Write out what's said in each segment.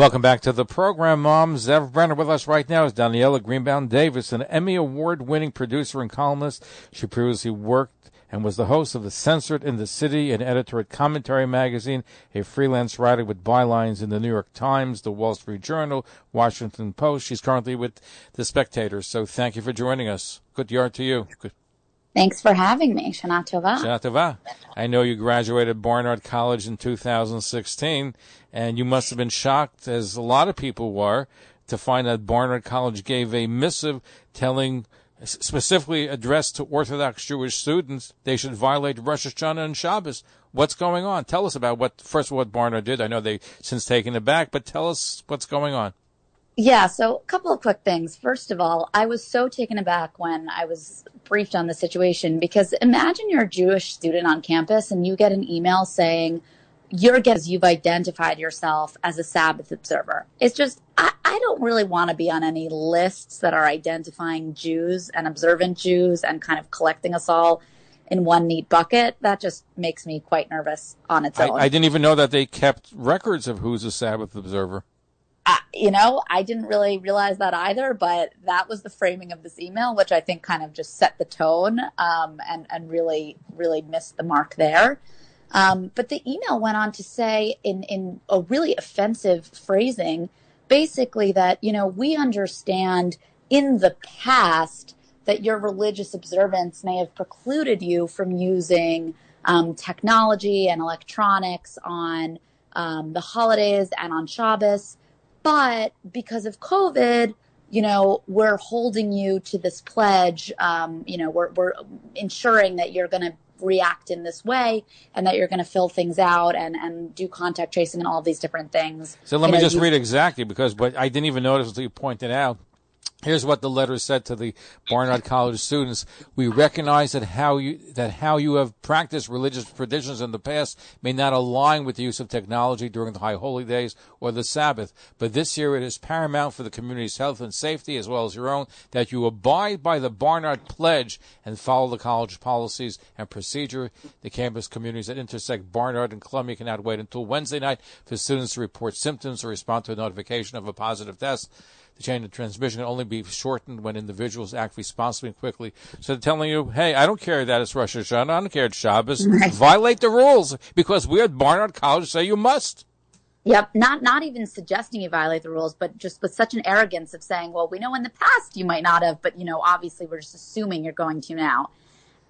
Welcome back to the program, Mom. Zev Brenner with us right now is Daniela Greenbaum Davis, an Emmy Award winning producer and columnist. She previously worked and was the host of the Censored in the City and editor at Commentary Magazine, a freelance writer with bylines in the New York Times, the Wall Street Journal, Washington Post. She's currently with The Spectator. So thank you for joining us. Good yard to you. Good. Thanks for having me. Shana Tova. Shana Tova. I know you graduated Barnard College in 2016, and you must have been shocked, as a lot of people were, to find that Barnard College gave a missive telling, specifically addressed to Orthodox Jewish students, they should violate Rosh Hashanah and Shabbos. What's going on? Tell us about what, first what Barnard did. I know they've since taken it back, but tell us what's going on. Yeah, so a couple of quick things. First of all, I was so taken aback when I was briefed on the situation because imagine you're a Jewish student on campus and you get an email saying you're because you've identified yourself as a Sabbath observer. It's just I, I don't really want to be on any lists that are identifying Jews and observant Jews and kind of collecting us all in one neat bucket. That just makes me quite nervous on its I, own. I didn't even know that they kept records of who's a Sabbath observer. I, you know, I didn't really realize that either, but that was the framing of this email, which I think kind of just set the tone um, and and really really missed the mark there. Um, but the email went on to say in in a really offensive phrasing, basically that you know we understand in the past that your religious observance may have precluded you from using um, technology and electronics on um, the holidays and on Shabbos. But because of COVID, you know, we're holding you to this pledge. Um, you know, we're, we're ensuring that you're going to react in this way and that you're going to fill things out and, and do contact tracing and all of these different things. So let You me know, just you- read exactly because but I didn't even notice until you pointed out. Here's what the letter said to the Barnard College students. We recognize that how you, that how you have practiced religious traditions in the past may not align with the use of technology during the high holy days or the Sabbath. But this year it is paramount for the community's health and safety as well as your own that you abide by the Barnard Pledge and follow the college policies and procedure. The campus communities that intersect Barnard and Columbia cannot wait until Wednesday night for students to report symptoms or respond to a notification of a positive test. The chain of transmission can only be shortened when individuals act responsibly and quickly. So they're telling you, hey, I don't care that it's Rosh Hashanah. I don't care it's Shabbos. Violate the rules because we at Barnard College say you must. Yep, not not even suggesting you violate the rules, but just with such an arrogance of saying, "Well, we know in the past you might not have, but you know, obviously we're just assuming you're going to now."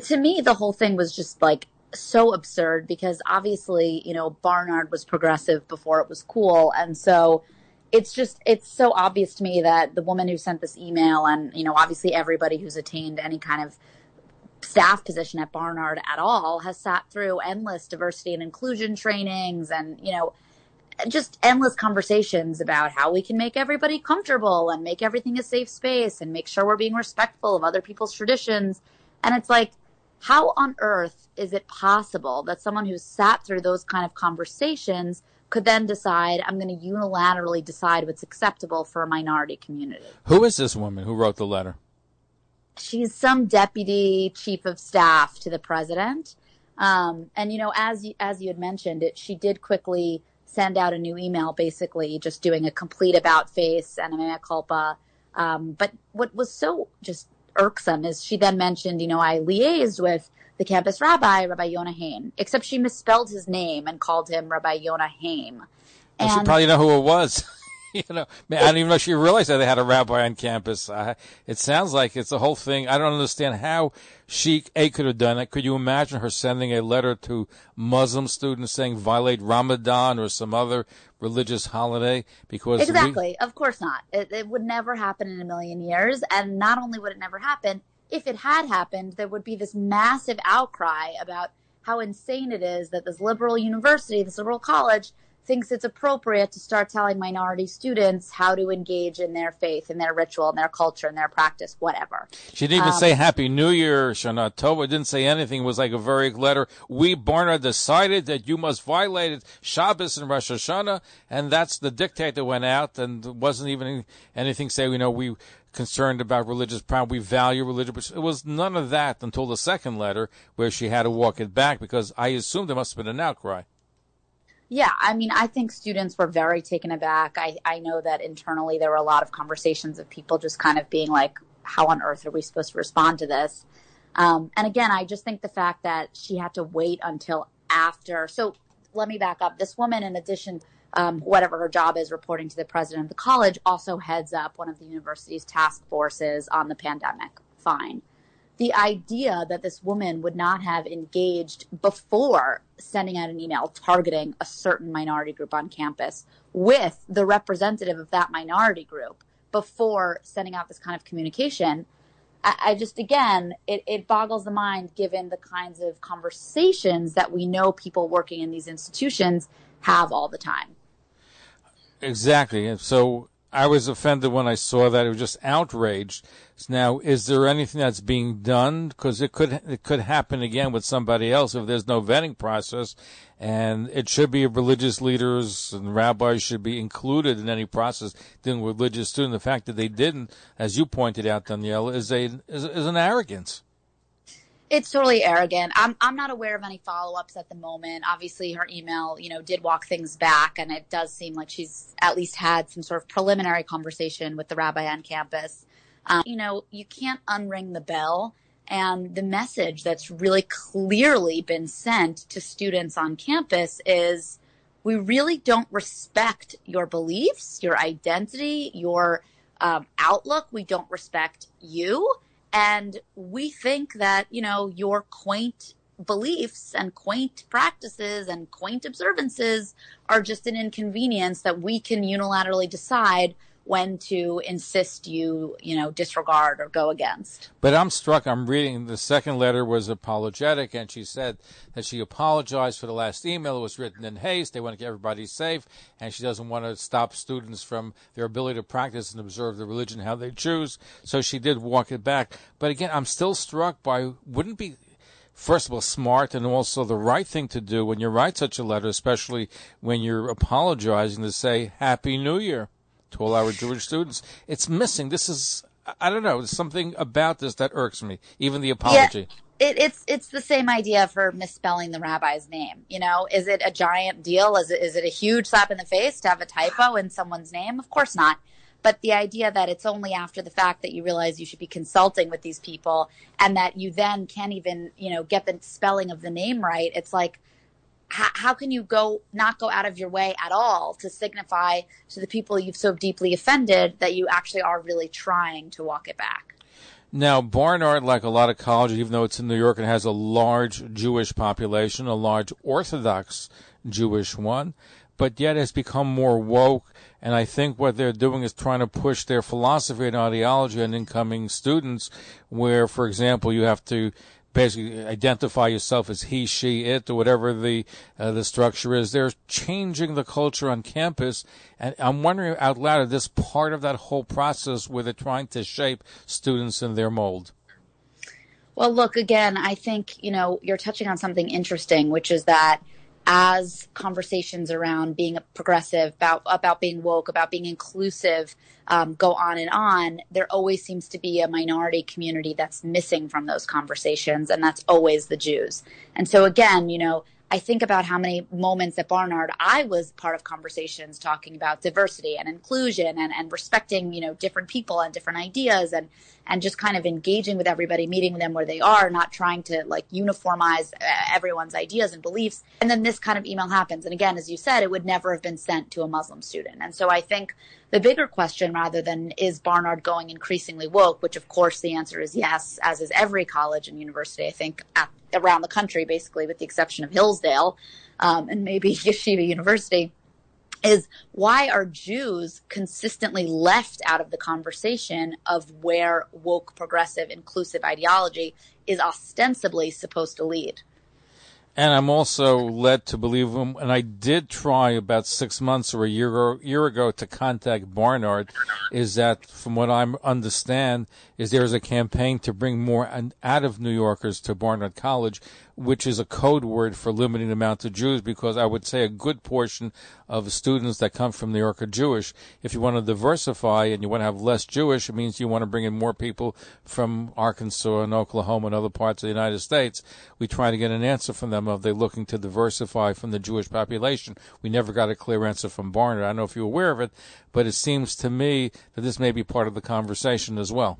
To me, the whole thing was just like so absurd because obviously, you know, Barnard was progressive before it was cool, and so it's just it's so obvious to me that the woman who sent this email and you know obviously everybody who's attained any kind of staff position at Barnard at all has sat through endless diversity and inclusion trainings and you know just endless conversations about how we can make everybody comfortable and make everything a safe space and make sure we're being respectful of other people's traditions. And it's like how on earth is it possible that someone who's sat through those kind of conversations could then decide I'm going to unilaterally decide what's acceptable for a minority community Who is this woman who wrote the letter? she's some deputy chief of staff to the president. Um, and you know, as you, as you had mentioned, it she did quickly send out a new email, basically just doing a complete about face and a mea culpa. Um, but what was so just irksome is she then mentioned, you know, I liaised with the campus rabbi, Rabbi Yonah Hain, except she misspelled his name and called him Rabbi Yonah Haim. Well, she probably know who it was. you know, I don't even know if she realized that they had a rabbi on campus. Uh, it sounds like it's a whole thing. I don't understand how she a could have done it. Could you imagine her sending a letter to Muslim students saying violate Ramadan or some other religious holiday? Because we- Exactly. Of course not. It, it would never happen in a million years. And not only would it never happen, if it had happened, there would be this massive outcry about how insane it is that this liberal university, this liberal college, thinks it's appropriate to start telling minority students how to engage in their faith, in their ritual, in their culture, in their practice, whatever. She didn't even um, say Happy New Year, Shana Tova. Didn't say anything. It was like a very letter. We, Barnard, decided that you must violate it, Shabbos and Rosh Hashanah, and that's the dictate that went out, and wasn't even anything say, you know, we concerned about religious pride. We value religion. But it was none of that until the second letter where she had to walk it back because I assumed there must have been an outcry. Yeah, I mean, I think students were very taken aback. I, I know that internally there were a lot of conversations of people just kind of being like, how on earth are we supposed to respond to this? Um, and again, I just think the fact that she had to wait until after. So let me back up. This woman, in addition, um, whatever her job is, reporting to the president of the college, also heads up one of the university's task forces on the pandemic. Fine the idea that this woman would not have engaged before sending out an email targeting a certain minority group on campus with the representative of that minority group before sending out this kind of communication. I, I just, again, it, it boggles the mind given the kinds of conversations that we know people working in these institutions have all the time. Exactly. So I was offended when I saw that. It was just outraged. Now, is there anything that's being done? Because it could it could happen again with somebody else if there's no vetting process, and it should be religious leaders and rabbis should be included in any process dealing with religious students. The fact that they didn't, as you pointed out, Danielle, is a is, is an arrogance. It's totally arrogant. I'm I'm not aware of any follow ups at the moment. Obviously, her email, you know, did walk things back, and it does seem like she's at least had some sort of preliminary conversation with the rabbi on campus. Um, you know, you can't unring the bell, and the message that's really clearly been sent to students on campus is, we really don't respect your beliefs, your identity, your um, outlook. We don't respect you and we think that, you know, your quaint beliefs and quaint practices and quaint observances are just an inconvenience that we can unilaterally decide when to insist you, you know, disregard or go against. But I'm struck. I'm reading the second letter was apologetic, and she said that she apologized for the last email. It was written in haste. They want to get everybody safe, and she doesn't want to stop students from their ability to practice and observe the religion how they choose. So she did walk it back. But again, I'm still struck by wouldn't be first of all, smart and also the right thing to do when you write such a letter, especially when you're apologizing to say Happy New Year to all our Jewish students. It's missing. This is, I don't know, there's something about this that irks me, even the apology. Yeah. It, it's it's the same idea for misspelling the rabbi's name. You know, is it a giant deal? Is it is it a huge slap in the face to have a typo in someone's name? Of course not. But the idea that it's only after the fact that you realize you should be consulting with these people and that you then can't even, you know, get the spelling of the name right. It's like, how, how can you go not go out of your way at all to signify to the people you've so deeply offended that you actually are really trying to walk it back? Now, Barnard, like a lot of colleges, even though it's in New York and has a large Jewish population, a large Orthodox Jewish one, but yet has become more woke. And I think what they're doing is trying to push their philosophy and ideology on incoming students, where, for example, you have to basically identify yourself as he, she, it, or whatever the uh, the structure is. They're changing the culture on campus, and I'm wondering out loud, is this part of that whole process where they're trying to shape students in their mold? Well, look, again, I think, you know, you're touching on something interesting, which is that as conversations around being progressive, about about being woke, about being inclusive, um, go on and on, there always seems to be a minority community that's missing from those conversations, and that's always the Jews. And so, again, you know, I think about how many moments at Barnard I was part of conversations talking about diversity and inclusion and, and respecting, you know, different people and different ideas and and just kind of engaging with everybody, meeting them where they are, not trying to like uniformize uh, everyone's ideas and beliefs. And then this kind of email happens. And again, as you said, it would never have been sent to a Muslim student. And so I think the bigger question rather than is Barnard going increasingly woke, which of course the answer is yes, as is every college and university, I think, at, around the country, basically, with the exception of Hillsdale um, and maybe Yeshiva University is why are Jews consistently left out of the conversation of where woke, progressive, inclusive ideology is ostensibly supposed to lead? And I'm also led to believe him. And I did try about six months or a year year ago to contact Barnard. Is that, from what I understand, is there is a campaign to bring more out of New Yorkers to Barnard College, which is a code word for limiting the amount of Jews, because I would say a good portion of students that come from New York are Jewish. If you want to diversify and you want to have less Jewish, it means you want to bring in more people from Arkansas and Oklahoma and other parts of the United States. We try to get an answer from them of they looking to diversify from the Jewish population. We never got a clear answer from Barnard. I don't know if you're aware of it, but it seems to me that this may be part of the conversation as well.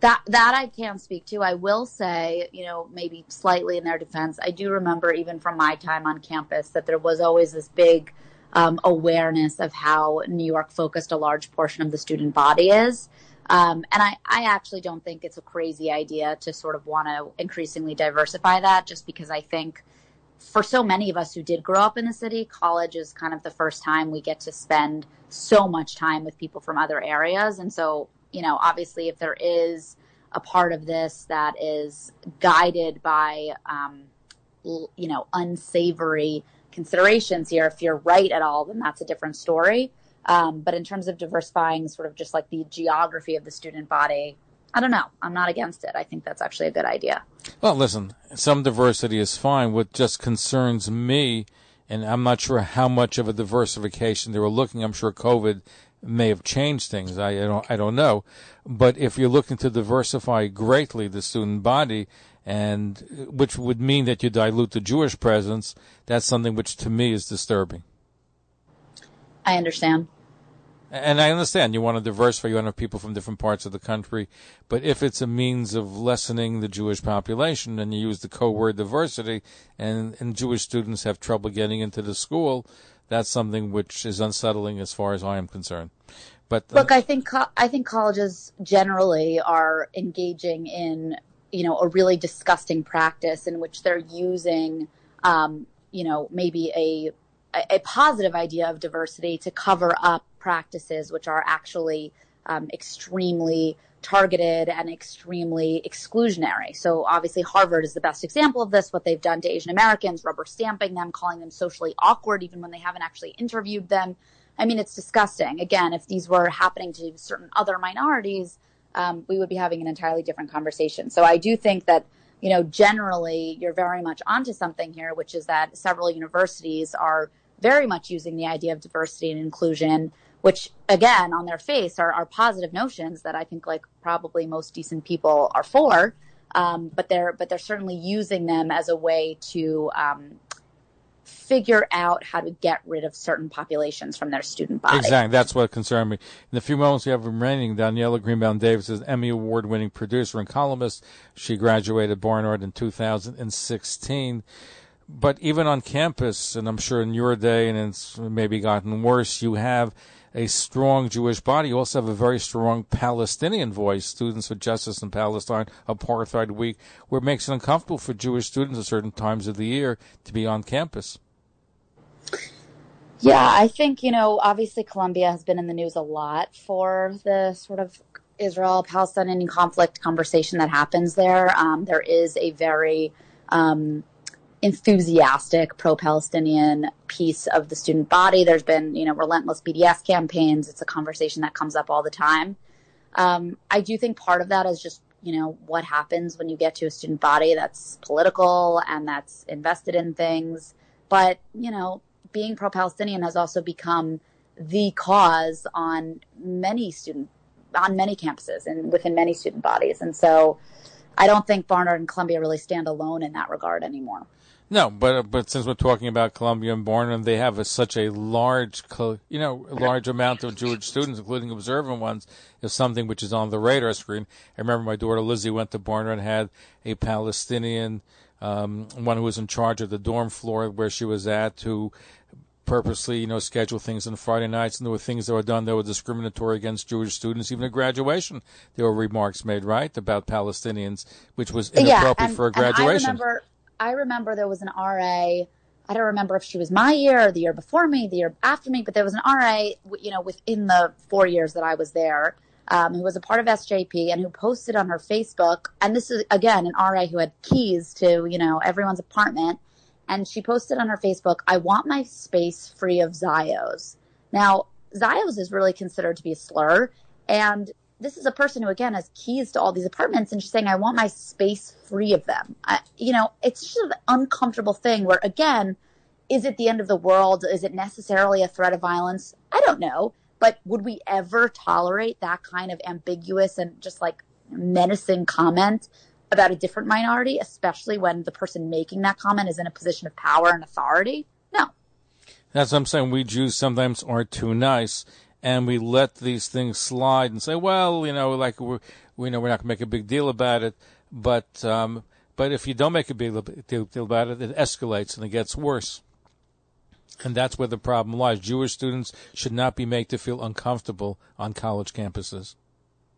That that I can speak to. I will say, you know, maybe slightly in their defense, I do remember even from my time on campus that there was always this big um, awareness of how New York focused a large portion of the student body is. Um, and I, I actually don't think it's a crazy idea to sort of want to increasingly diversify that just because I think for so many of us who did grow up in the city, college is kind of the first time we get to spend so much time with people from other areas. And so you know, obviously, if there is a part of this that is guided by, um, you know, unsavory considerations here, if you're right at all, then that's a different story. Um, but in terms of diversifying sort of just like the geography of the student body, I don't know. I'm not against it. I think that's actually a good idea. Well, listen, some diversity is fine. What just concerns me, and I'm not sure how much of a diversification they were looking, I'm sure COVID may have changed things. I, I, don't I don't know, but if you're looking to diversify greatly the student body, and which would mean that you dilute the Jewish presence, that's something which to me is disturbing. I understand. And I understand you want to diversify, you want to have people from different parts of the country, but if it's a means of lessening the Jewish population, and you use the co-word diversity, and, and Jewish students have trouble getting into the school, that's something which is unsettling as far as I am concerned. But uh, look, I think co- I think colleges generally are engaging in you know a really disgusting practice in which they're using um, you know maybe a a positive idea of diversity to cover up practices which are actually um, extremely targeted and extremely exclusionary. So obviously Harvard is the best example of this. What they've done to Asian Americans, rubber stamping them, calling them socially awkward, even when they haven't actually interviewed them. I mean, it's disgusting. Again, if these were happening to certain other minorities, um, we would be having an entirely different conversation. So I do think that, you know, generally you're very much onto something here, which is that several universities are very much using the idea of diversity and inclusion which again on their face are, positive notions that I think like probably most decent people are for. Um, but they're but they're certainly using them as a way to um, figure out how to get rid of certain populations from their student body. Exactly, that's what concerned me. In the few moments we have remaining, Daniela Greenbaum Davis is Emmy Award winning producer and columnist. She graduated Barnard in 2016 but even on campus, and I'm sure in your day, and it's maybe gotten worse, you have a strong Jewish body. You also have a very strong Palestinian voice. Students for Justice in Palestine, Apartheid Week, where it makes it uncomfortable for Jewish students at certain times of the year to be on campus. Yeah, I think, you know, obviously Columbia has been in the news a lot for the sort of Israel Palestinian conflict conversation that happens there. Um, there is a very um, enthusiastic pro-Palestinian piece of the student body. There's been, you know, relentless BDS campaigns. It's a conversation that comes up all the time. Um, I do think part of that is just, you know, what happens when you get to a student body that's political and that's invested in things. But, you know, being pro-Palestinian has also become the cause on many student, on many campuses and within many student bodies. And so I don't think Barnard and Columbia really stand alone in that regard anymore. No, but but since we're talking about Columbia and Barnard, they have a, such a large, you know, large amount of Jewish students, including observant ones, is something which is on the radar screen. I remember my daughter Lizzie went to Barnard and had a Palestinian, um, one who was in charge of the dorm floor where she was at, who purposely, you know, schedule things on Friday nights, and there were things that were done that were discriminatory against Jewish students. Even at graduation, there were remarks made, right, about Palestinians, which was inappropriate yeah, and, for a graduation. I remember I remember there was an RA. I don't remember if she was my year or the year before me, the year after me, but there was an RA, you know, within the four years that I was there, um, who was a part of SJP and who posted on her Facebook. And this is again an RA who had keys to you know everyone's apartment, and she posted on her Facebook, "I want my space free of Zios." Now, Zios is really considered to be a slur, and this is a person who again has keys to all these apartments and she's saying i want my space free of them. I, you know it's just an uncomfortable thing where again is it the end of the world? Is it necessarily a threat of violence? I don't know. But would we ever tolerate that kind of ambiguous and just like menacing comment about a different minority especially when the person making that comment is in a position of power and authority? No. That's what i'm saying. We jews sometimes aren't too nice and we let these things slide and say, well, you know, like we're, we know we're not going to make a big deal about it, but um, but if you don't make a big deal, deal about it, it escalates and it gets worse. And that's where the problem lies. Jewish students should not be made to feel uncomfortable on college campuses.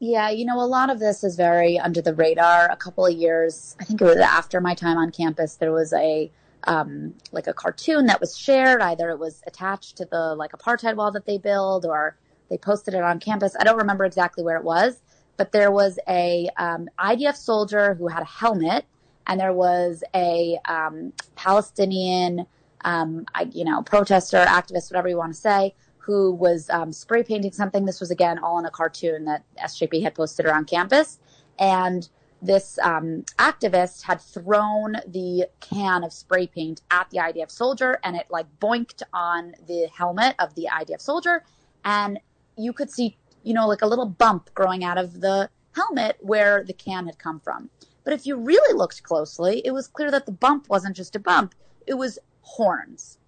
Yeah, you know, a lot of this is very under the radar. A couple of years, I think it was after my time on campus, there was a um, like a cartoon that was shared. Either it was attached to the like apartheid wall that they build, or they posted it on campus. I don't remember exactly where it was, but there was a um, IDF soldier who had a helmet, and there was a um, Palestinian, um, I, you know, protester, activist, whatever you want to say, who was um, spray painting something. This was again all in a cartoon that SJP had posted around campus, and this um, activist had thrown the can of spray paint at the IDF soldier and it like boinked on the helmet of the IDF soldier. And you could see, you know, like a little bump growing out of the helmet where the can had come from. But if you really looked closely, it was clear that the bump wasn't just a bump, it was horns.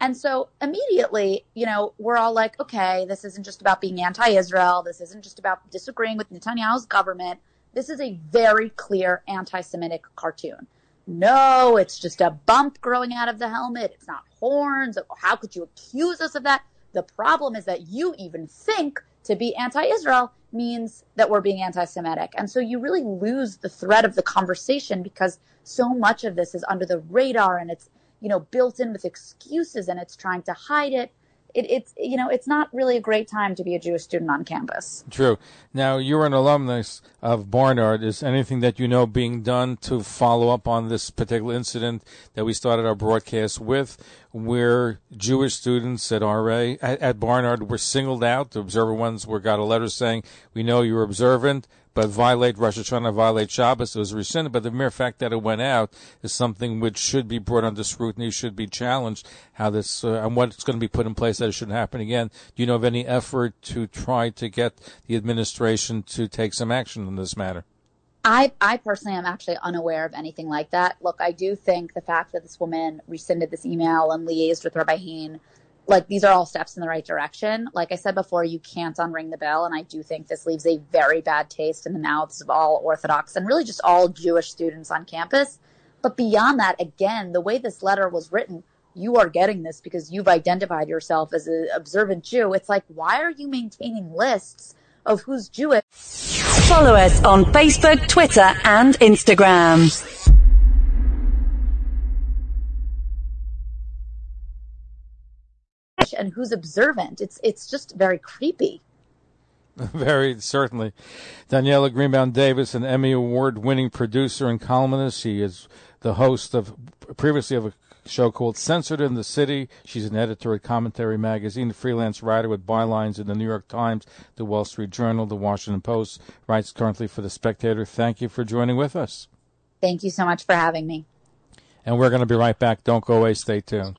And so immediately, you know, we're all like, okay, this isn't just about being anti Israel. This isn't just about disagreeing with Netanyahu's government this is a very clear anti Semitic cartoon. No, it's just a bump growing out of the helmet. It's not horns. How could you accuse us of that? The problem is that you even think to be anti Israel means that we're being anti Semitic. And so you really lose the thread of the conversation because so much of this is under the radar and it's, you know, built in with excuses and it's trying to hide it it, it's you know it's not really a great time to be a Jewish student on campus. True. Now you're an alumnus of Barnard. Is anything that you know being done to follow up on this particular incident that we started our broadcast with, where Jewish students at RA at, at Barnard were singled out? The observer ones were got a letter saying, "We know you're observant." but violate Rosh Hashanah, violate Shabbos. It was rescinded, but the mere fact that it went out is something which should be brought under scrutiny, should be challenged. How this uh, and what's going to be put in place that it shouldn't happen again. Do you know of any effort to try to get the administration to take some action on this matter? I, I personally am actually unaware of anything like that. Look, I do think the fact that this woman rescinded this email and liaised with Rabbi Hain like these are all steps in the right direction. Like I said before, you can't unring the bell, and I do think this leaves a very bad taste in the mouths of all Orthodox and really just all Jewish students on campus. But beyond that, again, the way this letter was written, you are getting this because you've identified yourself as an observant Jew. It's like, why are you maintaining lists of who's Jewish? Follow us on Facebook, Twitter, and Instagram. and who's observant. It's it's just very creepy. Very certainly. Daniela Greenbaum Davis, an Emmy Award winning producer and columnist. She is the host of previously of a show called Censored in the City. She's an editor at Commentary Magazine, a freelance writer with bylines in the New York Times, the Wall Street Journal, the Washington Post, writes currently for The Spectator. Thank you for joining with us. Thank you so much for having me. And we're going to be right back. Don't go away. Stay tuned.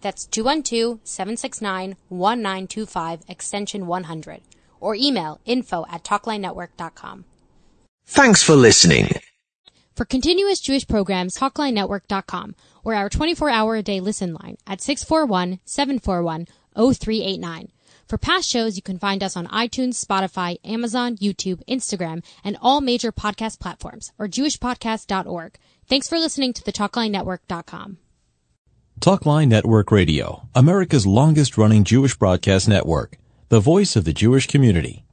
That's 212-769-1925 extension 100 or email info at talklinenetwork.com. Thanks for listening. For continuous Jewish programs, talklinenetwork.com or our 24-hour a day listen line at 641-741-0389. For past shows, you can find us on iTunes, Spotify, Amazon, YouTube, Instagram, and all major podcast platforms, or jewishpodcast.org. Thanks for listening to the TalkLineNetwork.com. Talkline Network Radio, America's longest running Jewish broadcast network, the voice of the Jewish community.